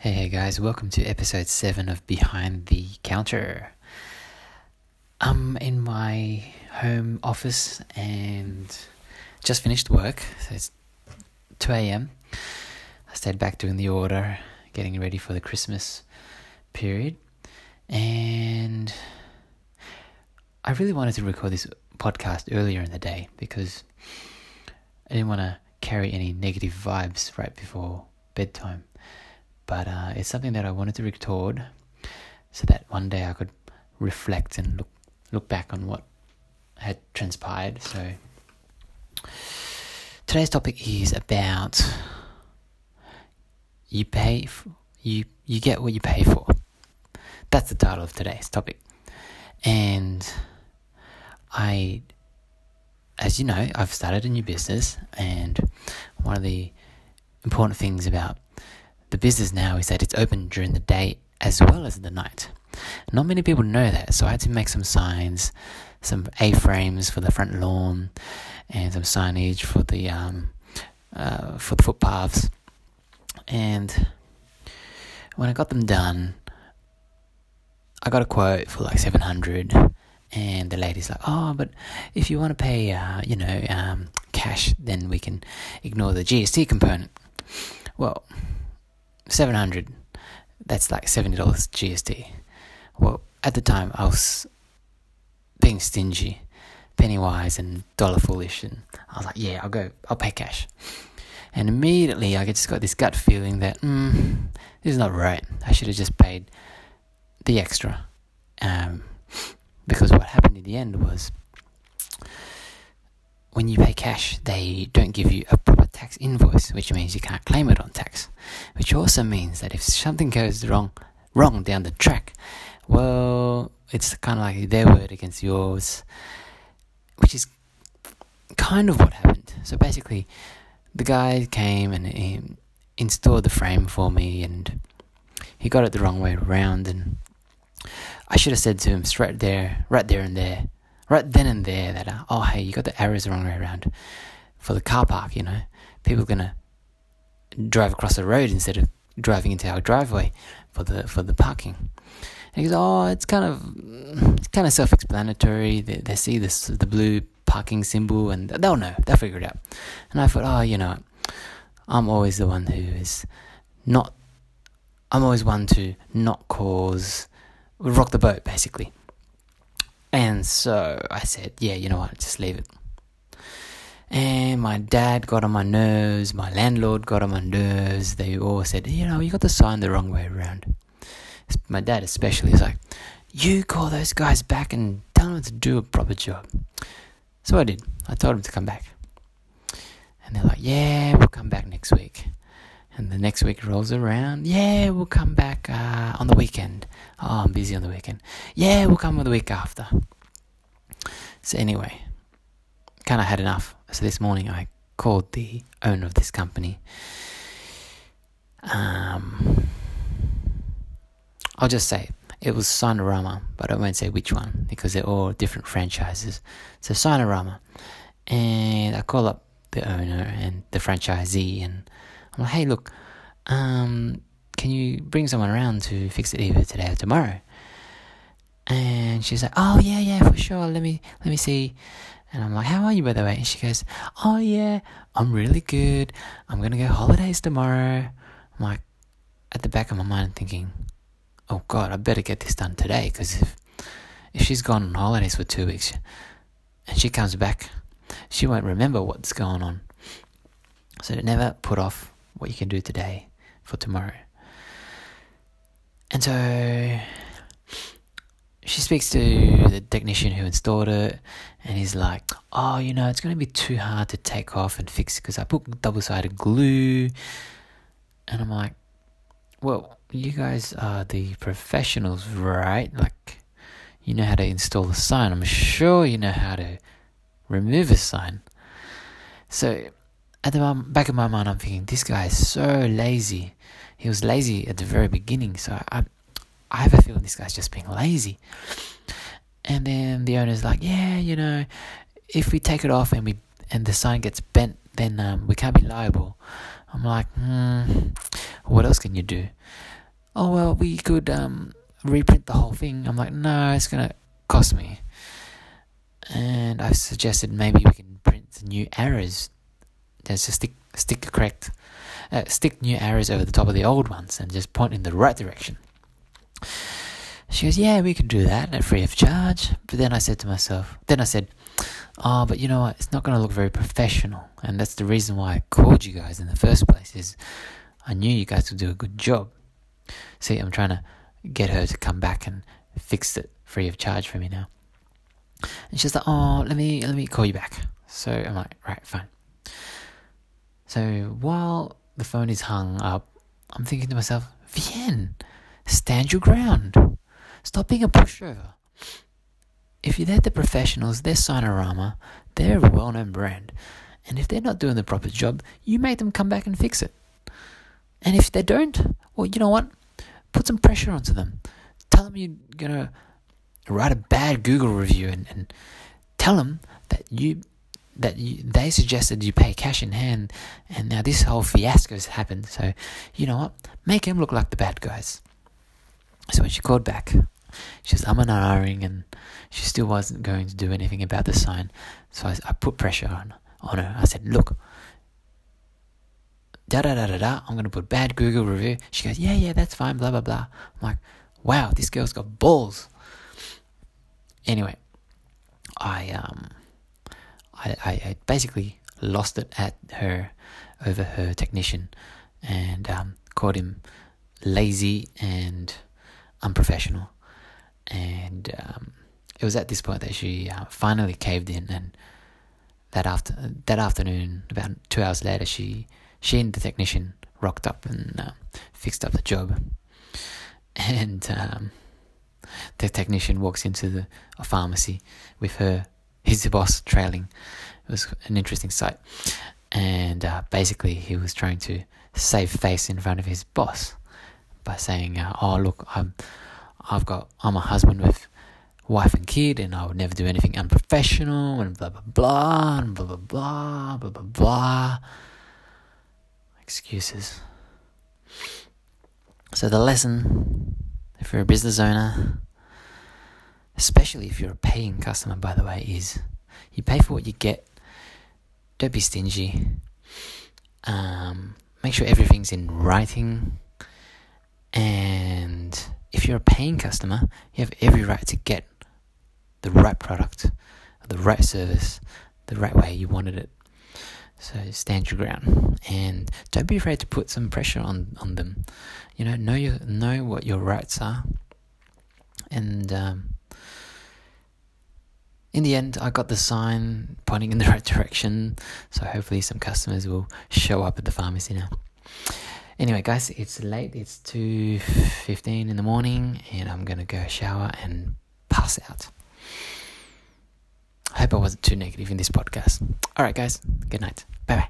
Hey, hey guys, welcome to episode 7 of Behind the Counter. I'm in my home office and just finished work, so it's 2 a.m. I stayed back doing the order, getting ready for the Christmas period, and I really wanted to record this podcast earlier in the day because I didn't want to carry any negative vibes right before bedtime but uh, it's something that I wanted to record so that one day I could reflect and look look back on what had transpired. So today's topic is about you pay f- you you get what you pay for. That's the title of today's topic, and I, as you know, I've started a new business, and one of the important things about the business now is that it's open during the day as well as the night. Not many people know that, so I had to make some signs, some A frames for the front lawn, and some signage for the um, uh, for the footpaths. And when I got them done, I got a quote for like seven hundred, and the lady's like, "Oh, but if you want to pay, uh, you know, um, cash, then we can ignore the GST component." Well, 700 that's like $70 GST. Well, at the time I was being stingy, penny wise and dollar foolish and I was like, yeah, I'll go, I'll pay cash. And immediately I just got this gut feeling that, mm, this is not right. I should have just paid the extra. Um, because what happened in the end was when you pay cash, they don't give you a tax invoice, which means you can't claim it on tax. Which also means that if something goes wrong, wrong down the track, well, it's kind of like their word against yours, which is kind of what happened. So basically, the guy came and he installed the frame for me, and he got it the wrong way around, and I should have said to him straight there, right there and there right then and there that, oh, hey, you got the arrows the wrong way around for the car park, you know. People are going to drive across the road instead of driving into our driveway for the for the parking. And he goes, oh, it's kind of it's kind of self-explanatory. They, they see this the blue parking symbol and they'll know. They'll figure it out. And I thought, oh, you know, I'm always the one who is not. I'm always one to not cause rock the boat, basically. And so I said, yeah, you know what, just leave it. And my dad got on my nerves, my landlord got on my nerves. They all said, you know, you got the sign the wrong way around. My dad, especially, is like, you call those guys back and tell them to do a proper job. So I did. I told them to come back. And they're like, yeah, we'll come back next week. And the next week rolls around. Yeah, we'll come back uh, on the weekend. Oh, I'm busy on the weekend. Yeah, we'll come the week after. So, anyway, kind of had enough. So, this morning I called the owner of this company. Um, I'll just say it was Signarama, but I won't say which one because they're all different franchises. So, Signarama. And I call up the owner and the franchisee and I'm like, hey, look, um, can you bring someone around to fix it either today or tomorrow? And she's like, oh yeah, yeah, for sure. Let me let me see. And I'm like, how are you by the way? And she goes, oh yeah, I'm really good. I'm gonna go holidays tomorrow. I'm like, at the back of my mind thinking, oh god, I better get this done today because if if she's gone on holidays for two weeks and she comes back, she won't remember what's going on. So never put off what you can do today for tomorrow. And so she speaks to the technician who installed it, and he's like, Oh, you know, it's going to be too hard to take off and fix because I put double sided glue. And I'm like, Well, you guys are the professionals, right? Like, you know how to install a sign. I'm sure you know how to remove a sign. So at the back of my mind, I'm thinking, this guy is so lazy. He was lazy at the very beginning, so I, I have a feeling this guy's just being lazy. And then the owner's like, yeah, you know, if we take it off and we and the sign gets bent, then um, we can't be liable. I'm like, hmm, What else can you do? Oh, well, we could um, reprint the whole thing. I'm like, no, it's to cost me. And I've suggested maybe we can print new arrows. A stick, stick correct, uh, stick new arrows over the top of the old ones and just point in the right direction. She goes, yeah, we can do that at free of charge. But then I said to myself, then I said, oh, but you know what? It's not going to look very professional. And that's the reason why I called you guys in the first place is I knew you guys would do a good job. See, I'm trying to get her to come back and fix it free of charge for me now. And she's like, oh, let me, let me call you back. So I'm like, right, fine. So while the phone is hung up, I'm thinking to myself, Vienne, stand your ground. Stop being a pushover. If you're the professionals, they're Signarama, they're a well known brand. And if they're not doing the proper job, you make them come back and fix it. And if they don't, well, you know what? Put some pressure onto them. Tell them you're going to write a bad Google review and, and tell them that you that you, they suggested you pay cash in hand, and now this whole fiasco has happened. So, you know what? Make them look like the bad guys. So when she called back, she was um and ahhing, and she still wasn't going to do anything about the sign. So I, I put pressure on on her. I said, "Look, da da da da da. I'm gonna put bad Google review." She goes, "Yeah, yeah, that's fine." Blah blah blah. I'm like, "Wow, this girl's got balls." Anyway, I um, I, I, I basically lost it at her over her technician, and um, called him lazy and unprofessional. And um, it was at this point that she uh, finally caved in, and that after that afternoon, about two hours later, she she and the technician rocked up and uh, fixed up the job. And um, the technician walks into the a pharmacy with her his boss trailing. It was an interesting sight, and uh, basically he was trying to save face in front of his boss by saying, uh, "Oh, look, I'm, I've got, I'm a husband with wife and kid, and I would never do anything unprofessional, and blah blah blah, and blah blah blah, blah blah blah." Excuses. So the lesson, if you're a business owner, especially if you're a paying customer, by the way, is you pay for what you get. Don't be stingy. Um, make sure everything's in writing. And if you're a paying customer, you have every right to get the right product, the right service, the right way you wanted it. So stand your ground and don't be afraid to put some pressure on, on them. You know, know your know what your rights are, and um, in the end, I got the sign pointing in the right direction. So hopefully, some customers will show up at the pharmacy now. Anyway, guys, it's late. It's two fifteen in the morning, and I'm gonna go shower and pass out. I hope I wasn't too negative in this podcast. All right, guys. Good night. Bye bye.